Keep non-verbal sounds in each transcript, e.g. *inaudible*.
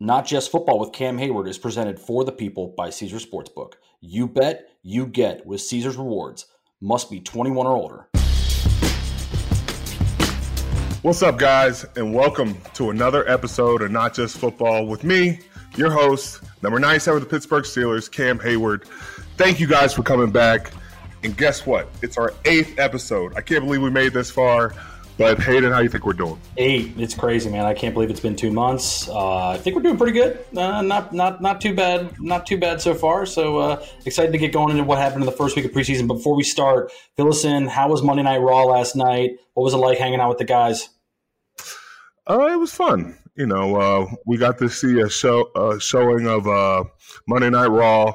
Not Just Football with Cam Heyward is presented for the people by Caesar Sportsbook. You bet, you get with Caesar's Rewards. Must be 21 or older. What's up, guys, and welcome to another episode of Not Just Football with me, your host, number 97 of the Pittsburgh Steelers, Cam Heyward. Thank you guys for coming back. And guess what? It's our eighth episode. I can't believe we made this far. But Hayden, how you think we're doing? Eight. It's crazy, man. I can't believe it's been two months. Uh, I think we're doing pretty good. Uh, not not not too bad. Not too bad so far. So uh, excited to get going into what happened in the first week of preseason. But before we start, fill us in. How was Monday Night Raw last night? What was it like hanging out with the guys? Uh, it was fun. You know, uh, we got to see a show a showing of uh, Monday Night Raw.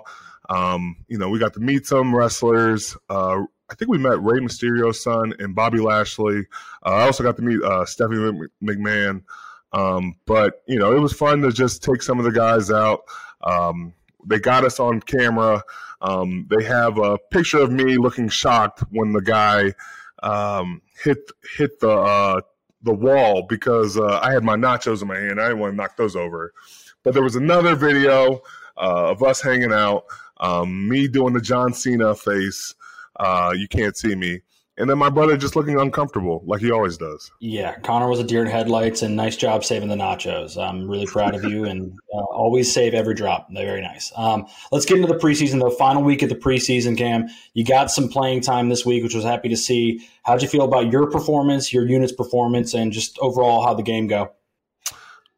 Um, you know, we got to meet some wrestlers. Uh, I think we met Rey Mysterio's son and Bobby Lashley. Uh, I also got to meet uh, Stephanie McMahon. Um, but you know, it was fun to just take some of the guys out. Um, they got us on camera. Um, they have a picture of me looking shocked when the guy um, hit hit the uh, the wall because uh, I had my nachos in my hand. I didn't want to knock those over. But there was another video uh, of us hanging out, um, me doing the John Cena face. Uh, you can't see me. And then my brother just looking uncomfortable, like he always does. Yeah, Connor was a deer in headlights, and nice job saving the nachos. I'm really proud of you, and uh, always save every drop. They're very nice. Um, let's get into the preseason, the final week of the preseason. Cam, you got some playing time this week, which was happy to see. How'd you feel about your performance, your unit's performance, and just overall how the game go?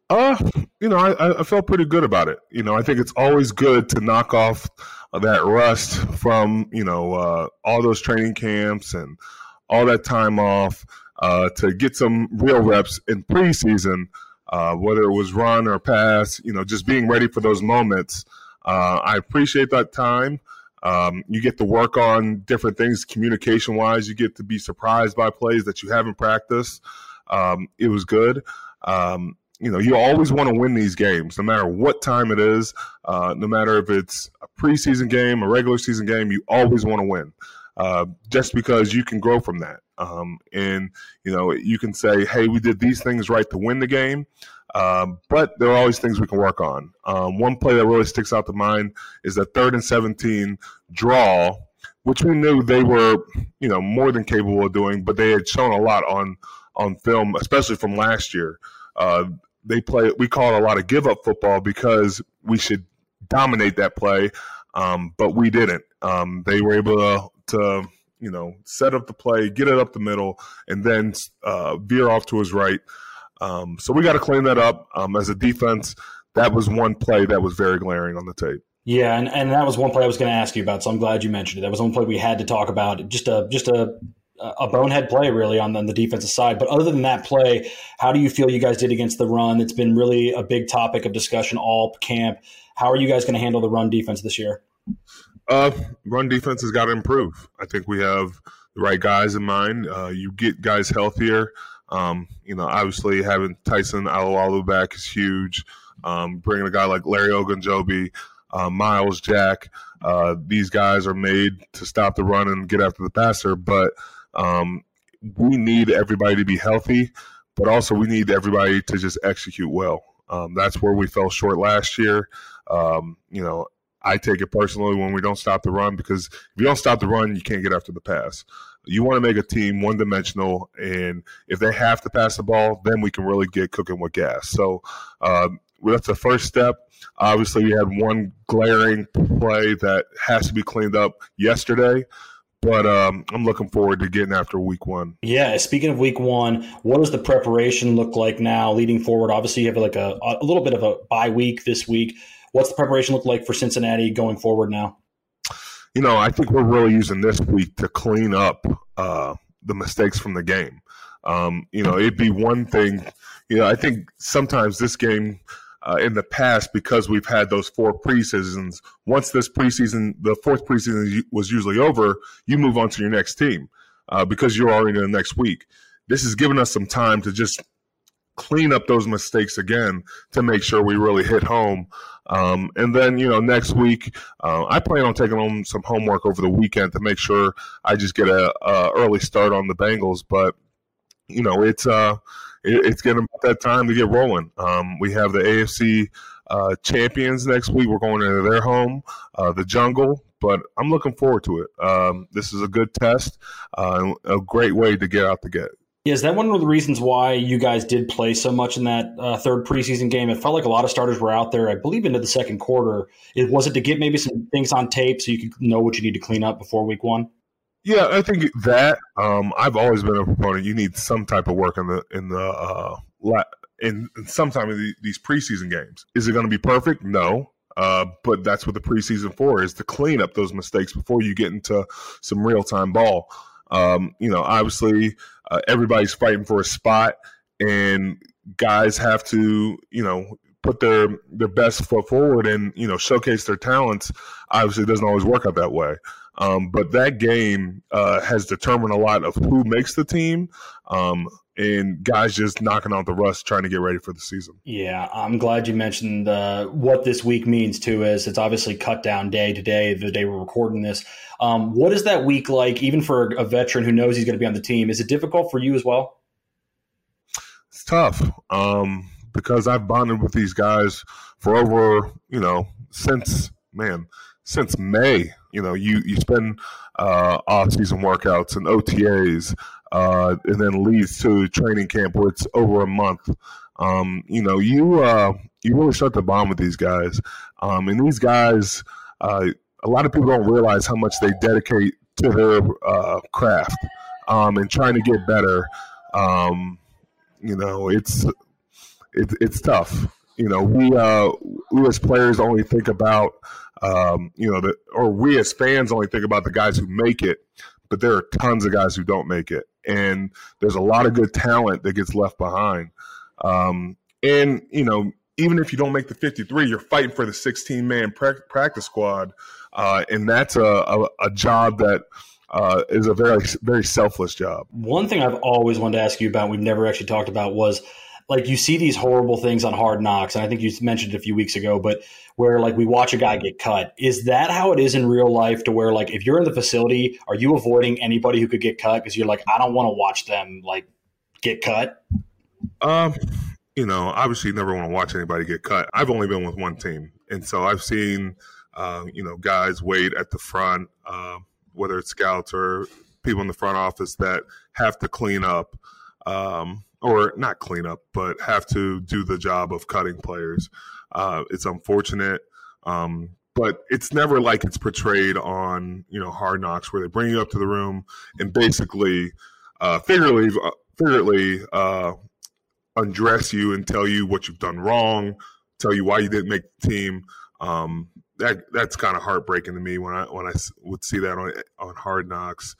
Uh, you know, I, I felt pretty good about it. You know, I think it's always good to knock off that rust from you know uh, all those training camps and all that time off uh, to get some real reps in preseason, uh, whether it was run or pass. You know, just being ready for those moments. Uh, I appreciate that time. Um, you get to work on different things communication wise. You get to be surprised by plays that you haven't practiced. Um, it was good. Um, you know, you always want to win these games, no matter what time it is, uh, no matter if it's a preseason game, a regular season game, you always want to win. Uh, just because you can grow from that. Um, and, you know, you can say, hey, we did these things right to win the game. Um, but there are always things we can work on. Um, one play that really sticks out to mind is the third and 17 draw, which we knew they were, you know, more than capable of doing, but they had shown a lot on on film, especially from last year. Uh, they play. We call it a lot of give up football because we should dominate that play, um, but we didn't. Um, they were able to, to, you know, set up the play, get it up the middle, and then uh, veer off to his right. Um, so we got to clean that up um, as a defense. That was one play that was very glaring on the tape. Yeah, and, and that was one play I was going to ask you about. So I'm glad you mentioned it. That was one play we had to talk about. Just a just a a bonehead play really on the, on the, defensive side. But other than that play, how do you feel you guys did against the run? It's been really a big topic of discussion all camp. How are you guys going to handle the run defense this year? Uh, run defense has got to improve. I think we have the right guys in mind. Uh, you get guys healthier. Um, you know, obviously having Tyson Alualu back is huge. Um, bringing a guy like Larry Ogunjobi, uh, Myles Jack, uh, these guys are made to stop the run and get after the passer. But um, we need everybody to be healthy, but also we need everybody to just execute well. Um, that's where we fell short last year. Um, you know, I take it personally when we don't stop the run because if you don't stop the run, you can't get after the pass. You want to make a team one dimensional, and if they have to pass the ball, then we can really get cooking with gas. So um, that's the first step. Obviously, we had one glaring play that has to be cleaned up yesterday. But um, I'm looking forward to getting after week one. Yeah. Speaking of week one, what does the preparation look like now leading forward? Obviously, you have like a, a little bit of a bye week this week. What's the preparation look like for Cincinnati going forward now? You know, I think we're really using this week to clean up uh, the mistakes from the game. Um, you know, it'd be one thing. You know, I think sometimes this game uh, in the past because we've had those four preseasons. Once this preseason, the fourth preseason was usually over, you move on to your next team uh, because you're already in the next week. This has given us some time to just clean up those mistakes again to make sure we really hit home. Um, and then, you know, next week, uh, I plan on taking on some homework over the weekend to make sure I just get a, a early start on the Bengals. But, you know, it's, uh, it, it's getting about that time to get rolling. Um, we have the AFC uh, champions next week. We're going into their home, uh, the Jungle, but I'm looking forward to it. Um, this is a good test, uh, a great way to get out the gate. Yeah, is that one of the reasons why you guys did play so much in that uh, third preseason game? It felt like a lot of starters were out there, I believe, into the second quarter. It was it to get maybe some things on tape so you could know what you need to clean up before week one. Yeah, I think that um, I've always been a proponent. You need some type of work in the in the uh, in, in sometime of the, these preseason games. Is it going to be perfect? No. Uh, but that's what the preseason for is to clean up those mistakes before you get into some real time ball. Um, you know, obviously, uh, everybody's fighting for a spot, and guys have to, you know, put their their best foot forward and you know showcase their talents. Obviously, it doesn't always work out that way. Um, but that game uh, has determined a lot of who makes the team, um, and guys just knocking out the rust, trying to get ready for the season. Yeah, I'm glad you mentioned uh, what this week means too. Is it's obviously cut down day to day, the day we're recording this. Um, what is that week like, even for a veteran who knows he's going to be on the team? Is it difficult for you as well? It's tough um, because I've bonded with these guys for over, you know, since man, since May. You know, you you spend uh, off season workouts and OTAs uh, and then leads to training camp where it's over a month. Um, you know, you uh, you really start to bond with these guys, um, and these guys. Uh, a lot of people don't realize how much they dedicate to their uh, craft um, and trying to get better. Um, you know, it's it, it's tough. You know, we uh, we as players only think about um, you know the or we as fans only think about the guys who make it, but there are tons of guys who don't make it and there's a lot of good talent that gets left behind. Um, and you know, even if you don't make the 53, you're fighting for the 16 man pra- practice squad, uh, and that's a, a, a job that uh, is a very very selfless job. One thing I've always wanted to ask you about, we've never actually talked about, was like you see these horrible things on Hard Knocks, and I think you mentioned it a few weeks ago, but where like we watch a guy get cut. Is that how it is in real life? To where like if you're in the facility, are you avoiding anybody who could get cut because you're like, I don't want to watch them like get cut? Um, you know, obviously, you never want to watch anybody get cut. I've only been with one team, and so I've seen, uh, you know, guys wait at the front, uh, whether it's scouts or people in the front office that have to clean up. Um, or not clean up, but have to do the job of cutting players. Uh, it's unfortunate, um, but it's never like it's portrayed on you know Hard Knocks, where they bring you up to the room and basically, uh, figuratively, uh, figuratively uh, undress you and tell you what you've done wrong, tell you why you didn't make the team. Um, that that's kind of heartbreaking to me when I when I would see that on on Hard Knocks,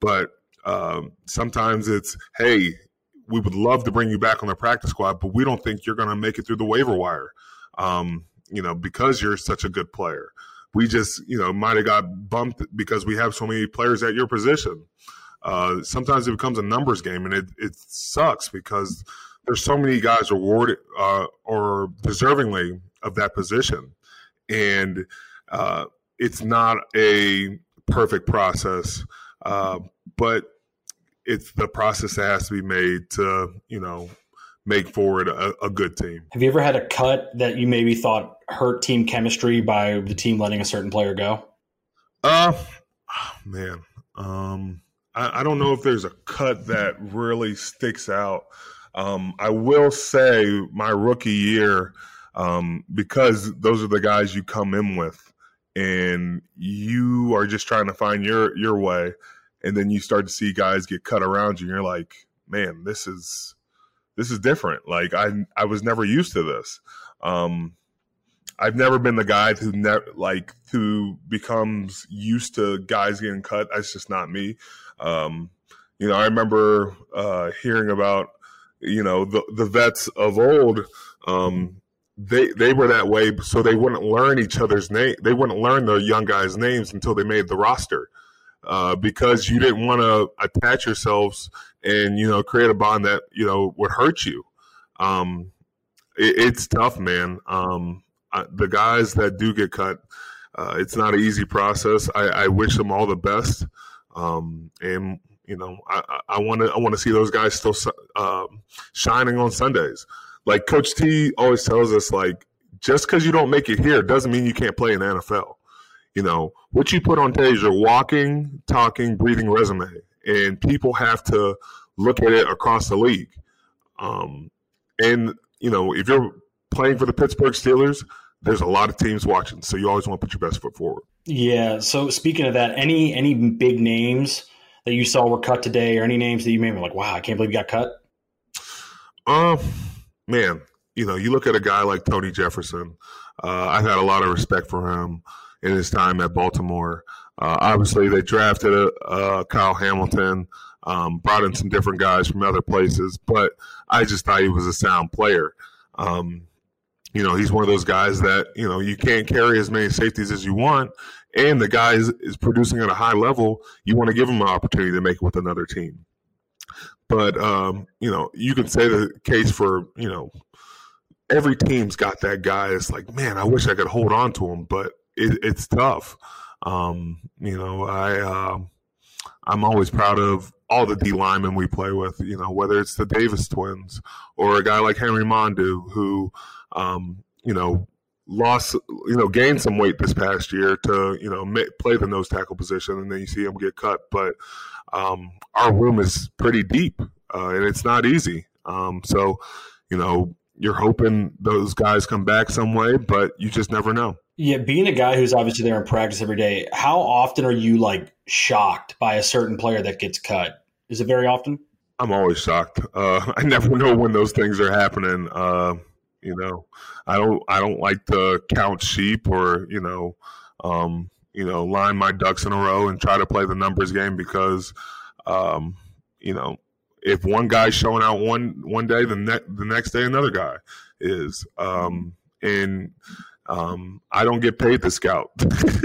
but um, sometimes it's hey we would love to bring you back on the practice squad, but we don't think you're going to make it through the waiver wire. Um, you know, because you're such a good player. We just, you know, might have got bumped because we have so many players at your position. Uh, sometimes it becomes a numbers game, and it, it sucks because there's so many guys awarded uh, or deservingly of that position, and uh, it's not a perfect process. Uh, but it's the process that has to be made to you know make forward a, a, good team. Have you ever had a cut that you maybe thought hurt team chemistry by the team letting a certain player go? Uh, *sighs* man, um, I, I don't know if there's a cut that really sticks out. Um, I will say my rookie year, um, because those are the guys you come in with, and you are just trying to find your your way and then you start to see guys get cut around you and you're like man this is this is different. Like i i was never used to this. Um i've never been the guy who never like who becomes used to guys getting cut. That's just not me. Um you know i remember uh hearing about you know the the vets of old um they they were that way so they wouldn't learn each other's name they wouldn't learn the young guys names until they made the roster uh, because you didn't want to attach yourselves and you know create a bond that you know would hurt you. Um, it, it's tough, man. Um, I, the guys that do get cut, uh, it's not an easy process. I, I, wish them all the best, um, and you know I want to I want to see those guys still uh, shining on Sundays. Like Coach T always tells us, like just because you don't make it here doesn't mean you can't play in the NFL. You know, what you put on is your walking, talking, breathing resume. And people have to look at it across the league. Um, and, you know, if you're playing for the Pittsburgh Steelers, there's a lot of teams watching. So you always want to put your best foot forward. Yeah. So speaking of that, any any big names that you saw were cut today, or any names that you made like, wow, I can't believe you got cut? Um, man, you know, you look at a guy like Tony Jefferson. Uh, I've had a lot of respect for him in his time at Baltimore. Uh, obviously, they drafted a, uh, Kyle Hamilton, um, brought in some different guys from other places, but I just thought he was a sound player. Um, you know, he's one of those guys that, you know, you can't carry as many safeties as you want. And the guy is, is producing at a high level. You want to give him an opportunity to make it with another team. But, um, you know, you can say the case for, you know, every team's got that guy. It's like, man, I wish I could hold on to him, but it, it's tough. Um, you know, I, uh, I'm always proud of all the D linemen we play with, you know, whether it's the Davis twins or a guy like Henry Mondeaux, who, um, you know, lost, you know, gained some weight this past year to, you know, play the nose tackle position, and then you see him get cut. But um, our room is pretty deep, uh, and it's not easy. Um, so, you know, you're hoping those guys come back some way, but you just never know. Yeah, being a guy who's obviously there in practice every day, how often are you like shocked by a certain player that gets cut? Is it very often? I'm always shocked. Uh, *laughs* I never know when those things are happening. Uh, you know, I don't I don't like to count sheep or you know, um, you know, line my ducks in a row and try to play the numbers game because, um, you know, if one guy's showing out one one day, the next the next day another guy is, um, and um, I don't get paid to scout,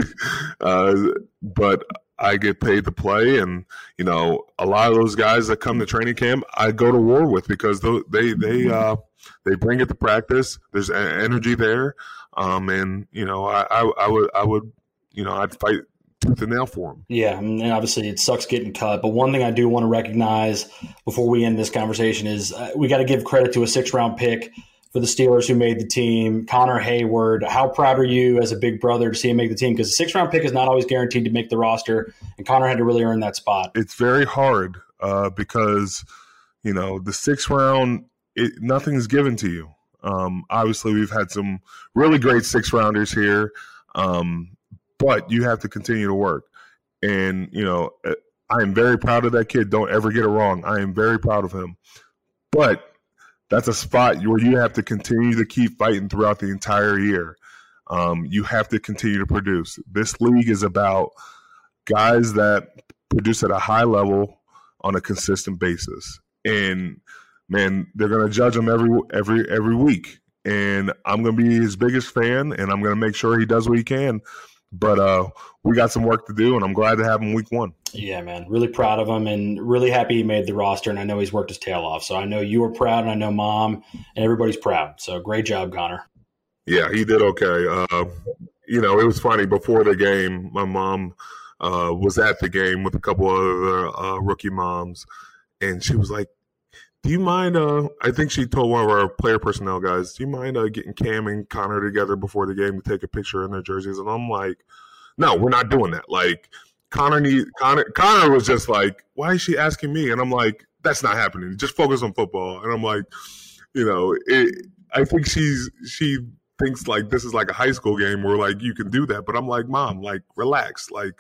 *laughs* uh, but I get paid to play, and you know, a lot of those guys that come to training camp, I go to war with because they they uh, they bring it to practice. There's energy there, um, and you know, I, I, I would, I would, you know, I'd fight tooth and nail for him. Yeah, and obviously it sucks getting cut. But one thing I do want to recognize before we end this conversation is uh, we got to give credit to a six round pick for the Steelers who made the team, Connor Heyward. How proud are you as a big brother to see him make the team? Because a six round pick is not always guaranteed to make the roster, and Connor had to really earn that spot. It's very hard uh, because you know the six round it, nothing's given to you. Um, obviously, we've had some really great six rounders here, um, but you have to continue to work. And you know, uh, I am very proud of that kid. Don't ever get it wrong. I am very proud of him. But that's a spot where you have to continue to keep fighting throughout the entire year. Um, you have to continue to produce. This league is about guys that produce at a high level on a consistent basis. And man, they're gonna judge him every every every week, and I'm gonna be his biggest fan, and I'm gonna make sure he does what he can. But uh, we got some work to do, and I'm glad to have him week one. Yeah, man, really proud of him, and really happy he made the roster. And I know he's worked his tail off, so I know you were proud, and I know mom and everybody's proud. So great job, Connor. Yeah, he did okay. Uh, you know, it was funny before the game. My mom uh, was at the game with a couple other uh, rookie moms, and she was like, do you mind? Uh, I think she told one of our player personnel guys, "Do you mind uh, getting Cam and Connor together before the game to take a picture in their jerseys?" And I'm like, "No, we're not doing that." Like Connor need Connor. Connor was just like, "Why is she asking me?" And I'm like, "That's not happening. Just focus on football." And I'm like, you know, it, I think she's she thinks like this is like a high school game where like you can do that, but I'm like, "Mom, like relax, like."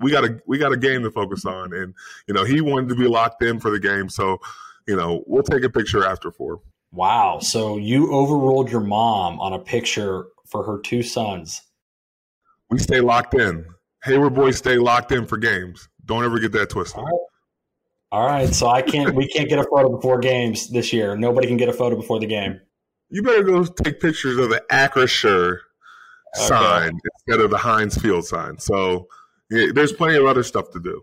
We got a we got a game to focus on, and you know he wanted to be locked in for the game, so you know, we'll take a picture after four. Wow. So you overruled your mom on a picture for her two sons. We stay locked in. Heyward boys stay locked in for games. Don't ever get that twisted. All right. All right. So I can't we can't get a photo before games this year. Nobody can get a photo before the game. You better go take pictures of the Acrisure okay. sign instead of the Heinz Field sign. So yeah, there's plenty of other stuff to do.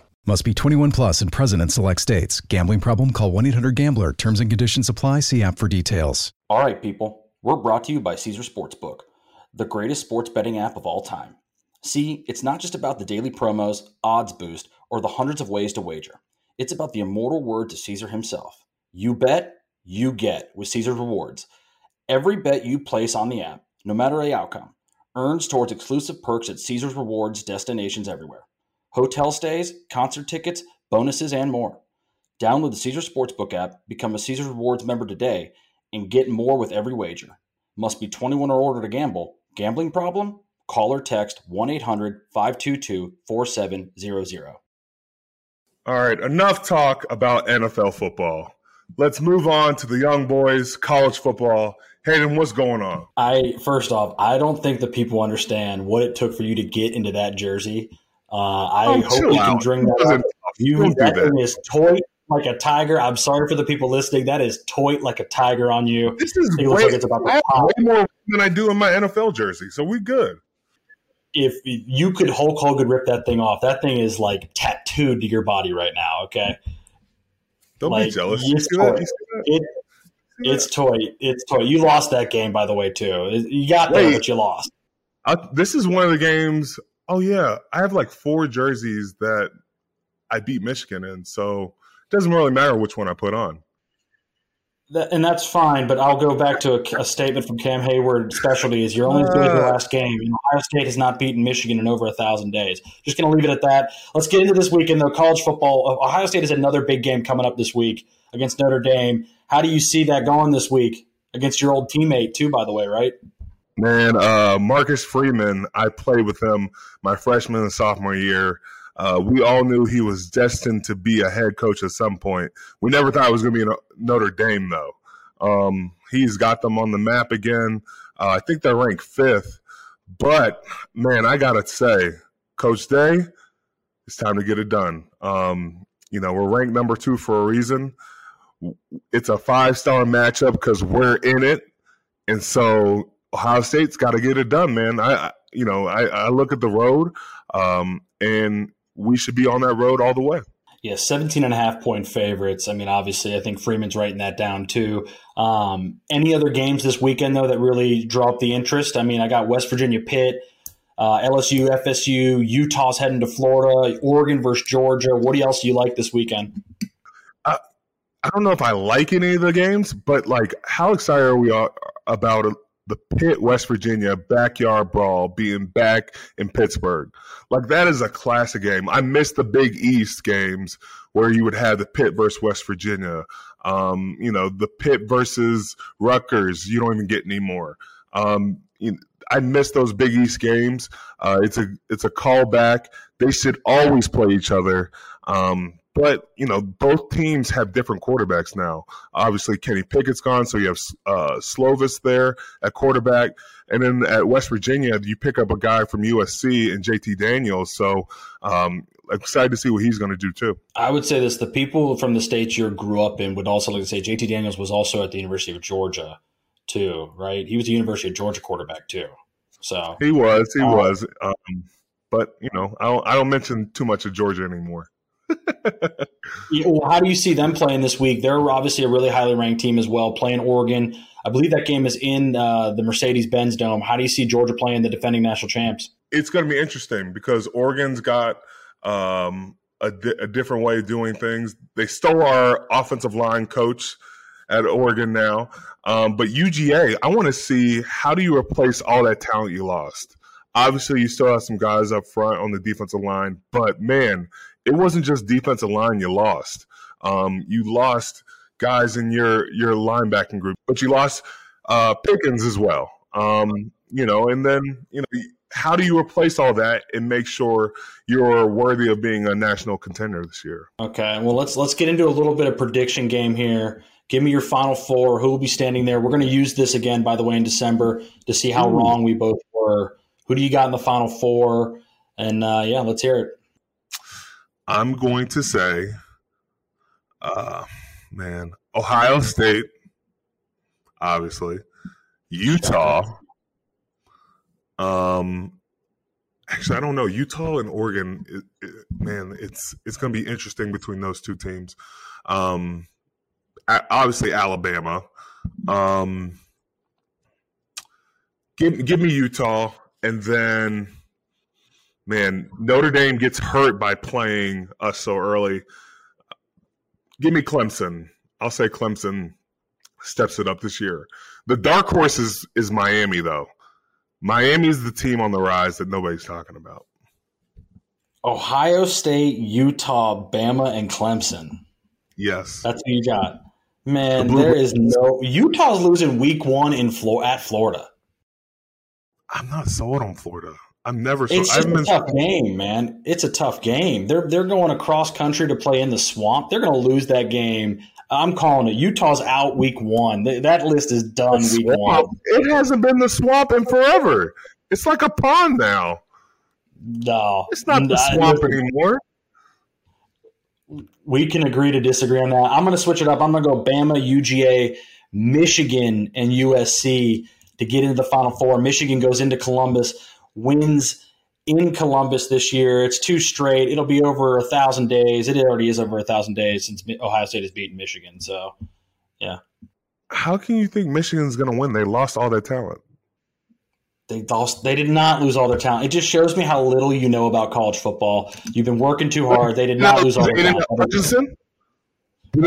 Must be 21 plus and present in select states. Gambling problem? Call 1 800 GAMBLER. Terms and conditions apply. See app for details. All right, people. We're brought to you by Caesar Sportsbook, the greatest sports betting app of all time. See, it's not just about the daily promos, odds boost, or the hundreds of ways to wager. It's about the immortal word to Caesar himself. You bet, you get with Caesar's Rewards. Every bet you place on the app, no matter the outcome, earns towards exclusive perks at Caesar's Rewards destinations everywhere hotel stays, concert tickets, bonuses, and more. Download the Caesar Sportsbook app, become a Caesar Rewards member today, and get more with every wager. Must be 21 or older to gamble. Gambling problem? Call or text 1 800 522 4700. All right, enough talk about NFL football. Let's move on to the young boys, college football. Hayden, what's going on? I first off, I don't think that people understand what it took for you to get into that jersey. Uh, I Oh, hope you can drink that. Up. You don't do that that. thing is toy like a tiger. I'm sorry for the people listening. That is toy like a tiger on you. This is It looks like it's about to I have pop. way more than I do in my NFL jersey, so we good. If you could Hulk Hogan rip that thing off, that thing is like tattooed to your body right now. Okay, Don't Like, be jealous. you You see that? toy. You see that? it it's toy. It's toy. You lost that game, by the way, too. You got there, Wait. but you lost. I, this is one of the games. Oh yeah, I have like four jerseys that I beat Michigan in, so it doesn't really matter which one I put on. That, and that's fine, but I'll go back to a, a statement from Cam Heyward. Specialty is you're only good your last game. Ohio State has not beaten Michigan in over a thousand days. Just going to leave it at that. Let's get into this weekend, though. College football. Uh, Ohio State has another big game coming up this week against Notre Dame. How do you see that going this week against your old teammate, too? By the way, right? Man, uh, Marcus Freeman, I played with him my freshman and sophomore year. Uh, we all knew he was destined to be a head coach at some point. We never thought it was going to be Notre Dame, though. Um, he's got them on the map again. Uh, I think they're ranked fifth. But, man, I got to say, Coach Day, it's time to get it done. Um, you know, we're ranked number two for a reason. It's a five star matchup because we're in it. And so Ohio State's got to get it done, man. I, I you know, I, I look at the road, um, and we should be on that road all the way. Yeah, 17 and a half point favorites. I mean, obviously, I think Freeman's writing that down too. Um, any other games this weekend, though, that really draw up the interest? I mean, I got West Virginia Pitt, uh, LSU, FSU, Utah's heading to Florida, Oregon versus Georgia. What else do you like this weekend? I don't know if I like any of the games, but like, how excited are we all about the Pitt West Virginia backyard brawl being back in Pittsburgh? Like, that is a classic game. I miss the Big East games where you would have the Pitt versus West Virginia. Um, you know, the Pitt versus Rutgers. You don't even get anymore. Um, you I miss those Big East games. Uh, it's a it's a callback. They should always play each other. Um, but you know, both teams have different quarterbacks now. Obviously, Kenny Pickett's gone, so you have uh, Slovis there at quarterback, and then at West Virginia, you pick up a guy from USC and JT Daniels. So um, excited to see what he's going to do too. I would say this: the people from the states you grew up in would also like to say JT Daniels was also at the University of Georgia, too, right? He was a University of Georgia quarterback too. So He was, he Uh, was. Um, but you know, I don't, I don't mention too much of Georgia anymore. *laughs* Well, how do you see them playing this week? They're obviously a really highly ranked team as well, playing Oregon. I believe that game is in uh, the Mercedes Benz Dome. How do you see Georgia playing the defending national champs? it's going to be interesting because Oregon's got um, a, di- a different way of doing things. They stole our offensive line coach at Oregon now, um, but UGA, I want to see how do you replace all that talent you lost. Obviously, you still have some guys up front on the defensive line, but man, it wasn't just defensive line you lost. Um, you lost guys in your your linebacking group, but you lost uh, Pickens as well. Um, you know, and then you know, how do you replace all that and make sure you're worthy of being a national contender this year? Okay, well let's let's get into a little bit of prediction game here. Give me your final four. Who will be standing there? We're going to use this again, by the way, in December to see how Ooh. wrong we both were. Who do you got in the final four? And uh, yeah, let's hear it. I'm going to say, uh, man, Ohio State, obviously, Utah. Um, actually, I don't know. Utah and Oregon, it, it, man, it's it's going to be interesting between those two teams. Um, obviously, Alabama. Um, give give me Utah, and then, man, Notre Dame gets hurt by playing us so early. Give me Clemson. I'll say Clemson steps it up this year. The dark horse is is Miami though. Miami is the team on the rise that nobody's talking about. Ohio State, Utah, Bama, and Clemson. Yes, that's who you got. Man, the there is no Utah's losing week one in Flo- at Florida. I'm not sold on Florida. I'm never. Sold. It's a tough game, man. It's a tough game. They're they're going across country to play in the swamp. They're going to lose that game. I'm calling it. Utah's out week one. That list is done week one. It hasn't been the swamp in forever. It's like a pond now. No, it's not the swamp anymore. We can agree to disagree on that. I'm going to switch it up. I'm going to go Bama, UGA, Michigan, and USC to get into the Final Four. Michigan goes into Columbus, wins in Columbus this year. It's two straight. It'll be over a thousand days. It already is over a thousand days since Ohio State has beaten Michigan. So, yeah. How can you think Michigan's going to win? They lost all their talent. They lost. They did not lose all their talent. It just shows me how little you know about college football. You've been working too hard. They did not lose all their talent. Hutchinson? They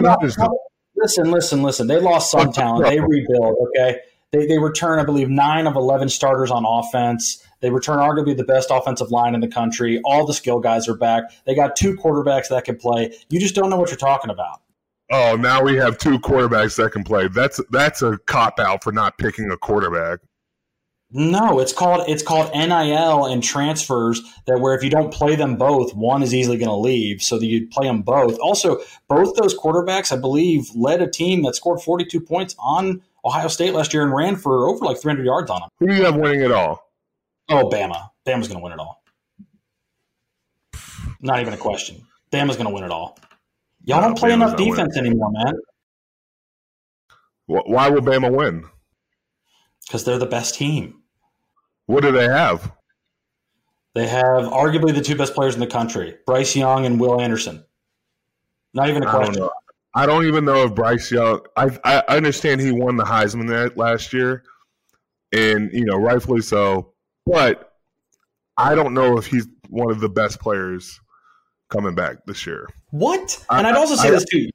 not lose Hutchinson? Listen, listen, listen. They lost some talent. They rebuild. Okay. They, they return, I believe, nine of 11 starters on offense. They return arguably the best offensive line in the country. All the skill guys are back. They got two quarterbacks that can play. You just don't know what you're talking about. Oh, now we have two quarterbacks that can play. That's that's a cop out for not picking a quarterback. No, it's called it's called NIL and transfers that where if you don't play them both, one is easily going to leave. So that you play them both. Also, both those quarterbacks, I believe, led a team that scored 42 points on Ohio State last year and ran for over like 300 yards on them. Who do you have winning it all? Oh, Bama. Bama's going to win it all. Not even a question. Bama's going to win it all. Y'all no, don't play Bama's enough defense win. anymore, man. Why will Bama win? Because they're the best team. What do they have? They have arguably the two best players in the country, Bryce Young and Will Anderson. Not even a question. I don't even know if Bryce Young. I I understand he won the Heisman that last year, and you know rightfully so. But I don't know if he's one of the best players coming back this year. What? I, and I'd also say I, this too.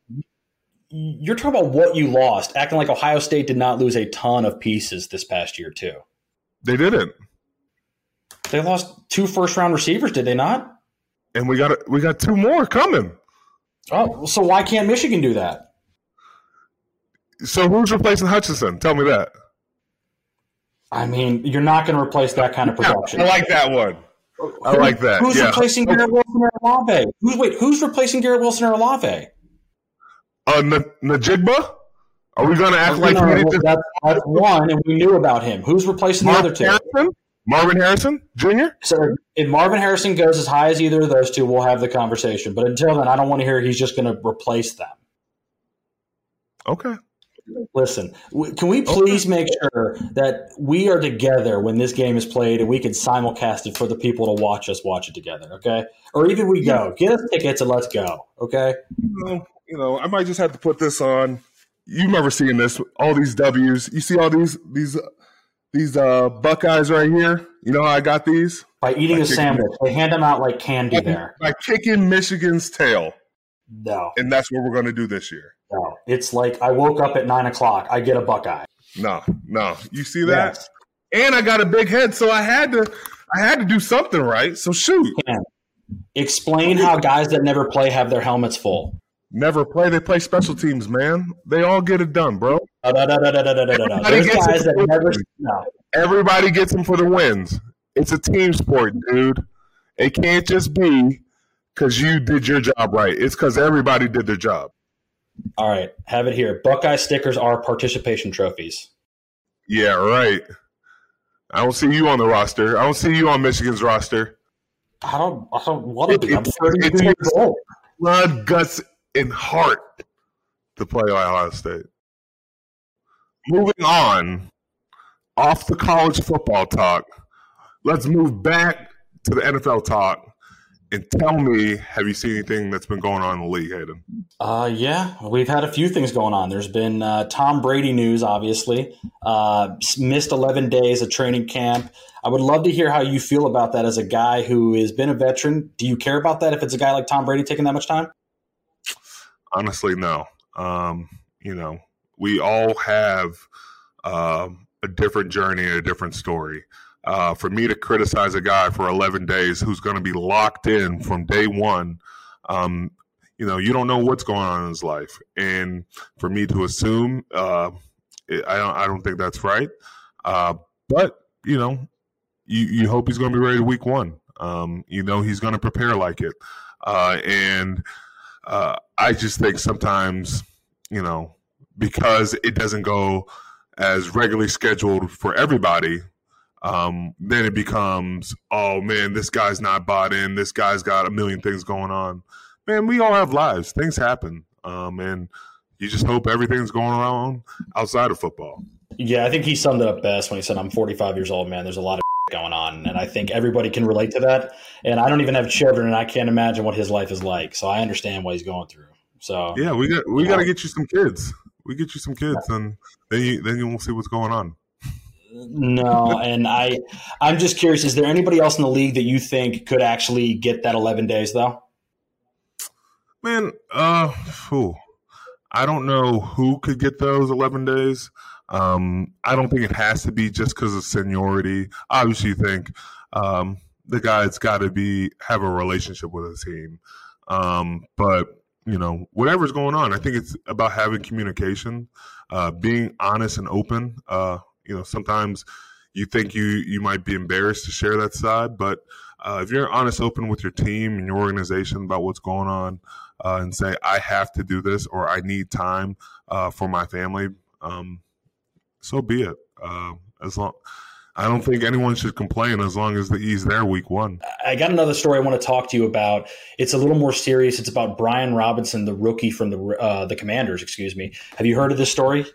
You're talking about what you lost, acting like Ohio State did not lose a ton of pieces this past year too. They didn't. They lost two first round receivers, did they not? And we got we got two more coming. Oh, so why can't Michigan do that? So who's replacing Hutchinson? Tell me that. I mean, you're not going to replace that kind of production. I like that one. I like that. Who's yeah. replacing Garrett Wilson or Olave? Who's wait? Who's replacing Garrett Wilson or Olave? Uh, N- Njigba? Are we going to act like we well, that's, that's one, and we knew about him? Who's replacing Marvin the other two? Harrison? Marvin Harrison Jr. So if Marvin Harrison goes as high as either of those two, we'll have the conversation. But until then, I don't want to hear he's just going to replace them. Okay. Listen, can we please make sure that we are together when this game is played and we can simulcast it for the people to watch us watch it together, okay? Or even we go, get us tickets and let's go, okay? You know, I might just have to put this on. You remember seeing this? All these W's. You see all these these uh, these uh, Buckeyes right here. You know how I got these? By eating by a sandwich. They hand them out like candy by, there. By kicking Michigan's tail. No. And that's what we're going to do this year. No. It's like I woke up at nine o'clock. I get a Buckeye. No, no. You see that? Yes. And I got a big head, so I had to I had to do something right. So shoot. Explain how guys that never play have their helmets full. Never play. They play special teams, man. They all get it done, bro. Everybody gets them for the wins. It's a team sport, dude. It can't just be because you did your job right. It's because everybody did their job. All right, have it here. Buckeye stickers are participation trophies. Yeah, right. I don't see you on the roster. I don't see you on Michigan's roster. I don't. I don't want to be. I'm thirty-two years old. Blood, guts, and heart to play Ohio State. Moving on, off the college football talk, let's move back to the NFL talk and tell me, have you seen anything that's been going on in the league, Hayden? Uh, yeah, we've had a few things going on. There's been uh, Tom Brady news, obviously. Uh, missed 11 days of training camp. I would love to hear how you feel about that as a guy who has been a veteran. Do you care about that if it's a guy like Tom Brady taking that much time? Honestly, no. Um, you know, we all have um, a different journey and a different story. Uh, for me to criticize a guy for 11 days who's going to be locked in from day one, um, you know, you don't know what's going on in his life, and for me to assume, uh, I don't, I don't think that's right. Uh, but you know, you, you hope he's going to be ready to week one. Um, you know, he's going to prepare like it, uh, and uh, I just think sometimes, you know, because it doesn't go as regularly scheduled for everybody, um, then it becomes, oh man, this guy's not bought in. This guy's got a million things going on. Man, we all have lives. Things happen, um, and you just hope everything's going around outside of football. Yeah, I think he summed it up best when he said, I'm 45 years old, man. There's a lot of going on. And I think everybody can relate to that. And I don't even have children, and I can't imagine what his life is like. So I understand what he's going through. So, Yeah, we got we got to get you some kids. We get you some kids, and then you then you will see what's going on. No, and I, I'm just curious. Is there anybody else in the league that you think could actually get that 11 days, though? Man, uh, whew. I don't know who could get those 11 days. Um, I don't think it has to be just because of seniority. Obviously, you think um, the guy's got to be have a relationship with his team. Um, but you know, whatever's going on, I think it's about having communication, uh, being honest and open. Uh, you know, sometimes you think you you might be embarrassed to share that side, but uh, if you're honest, open with your team and your organization about what's going on, uh, and say I have to do this or I need time uh, for my family, um, so be it. Uh, as long, I don't think anyone should complain as long as the he's there week one. I got another story I want to talk to you about. It's a little more serious. It's about Brian Robinson, the rookie from the uh, the Commanders. Excuse me. Have you heard of this story?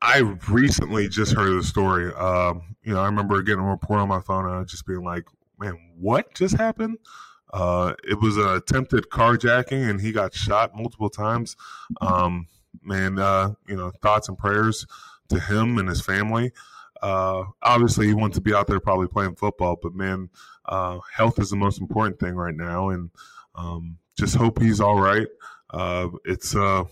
I recently just heard the story. Um, you know, I remember getting a report on my phone and just being like, "Man, what just happened?" Uh, it was an attempted carjacking, and he got shot multiple times. Um, man, uh, you know, thoughts and prayers to him and his family. Uh, obviously, he wants to be out there probably playing football, but man, uh, health is the most important thing right now, and um, just hope he's all right. Uh, it's uh,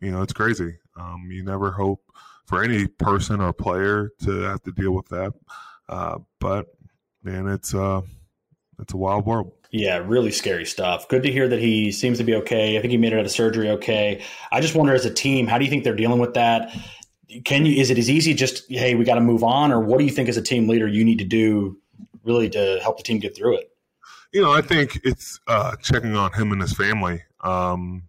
you know, it's crazy. Um, you never hope for any person or player to have to deal with that, but man, it's it's a wild world. Yeah, really scary stuff. Good to hear that he seems to be okay. I think he made it out of surgery okay. I just wonder, as a team, how do you think they're dealing with that? Can you? Is it as easy just hey, we got to move on, or what do you think as a team leader you need to do really to help the team get through it? You know, I think it's uh, checking on him and his family. Um,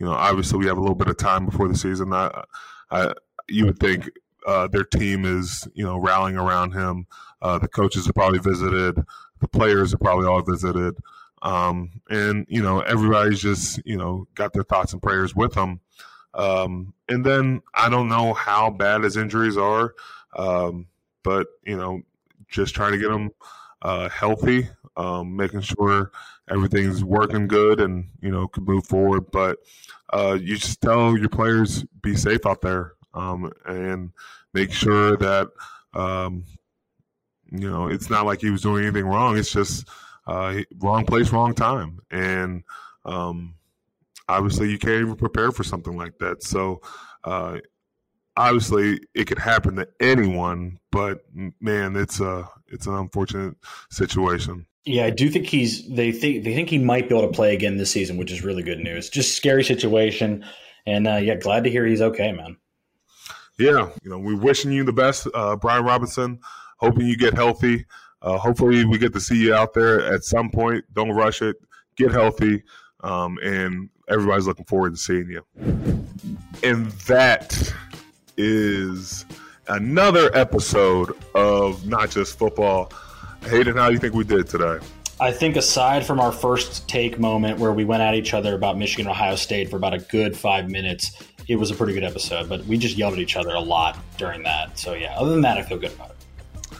you know, obviously we have a little bit of time before the season. I, I you would think uh, their team is you know rallying around him. Uh, the coaches have probably visited. The players have probably all visited. Um, and you know everybody's just you know got their thoughts and prayers with him. Um, and then I don't know how bad his injuries are, um, but you know just trying to get him uh, healthy, um, making sure everything's working good, and you know can move forward. But uh, you just tell your players be safe out there um, and make sure that um, you know it's not like he was doing anything wrong. It's just uh, wrong place, wrong time, and um, obviously you can't even prepare for something like that. So. Uh, obviously, it could happen to anyone, but man, it's a it's an unfortunate situation. Yeah, I do think he's. They think they think he might be able to play again this season, which is really good news. Just scary situation, and uh, yeah, glad to hear he's okay, man. Yeah, you know, we're wishing you the best, uh, Brian Robinson. Hoping you get healthy. Uh, hopefully, we get to see you out there at some point. Don't rush it. Get healthy, um, and everybody's looking forward to seeing you. And that is another episode of Not Just Football. Hayden, how do you think we did today? I think aside from our first take moment where we went at each other about Michigan Ohio State for about a good five minutes, it was a pretty good episode. But we just yelled at each other a lot during that. So yeah, other than that, I feel good about it.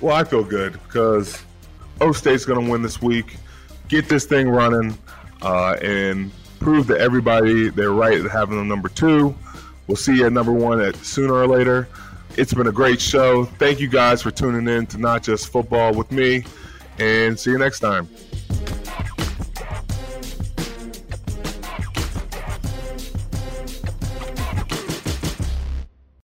Well, I feel good because O State's going to win this week, get this thing running, uh, and prove to everybody they're right having them number two. We'll see you at number one at sooner or later. It's been a great show. Thank you guys for tuning in to Not Just Football with me, and see you next time.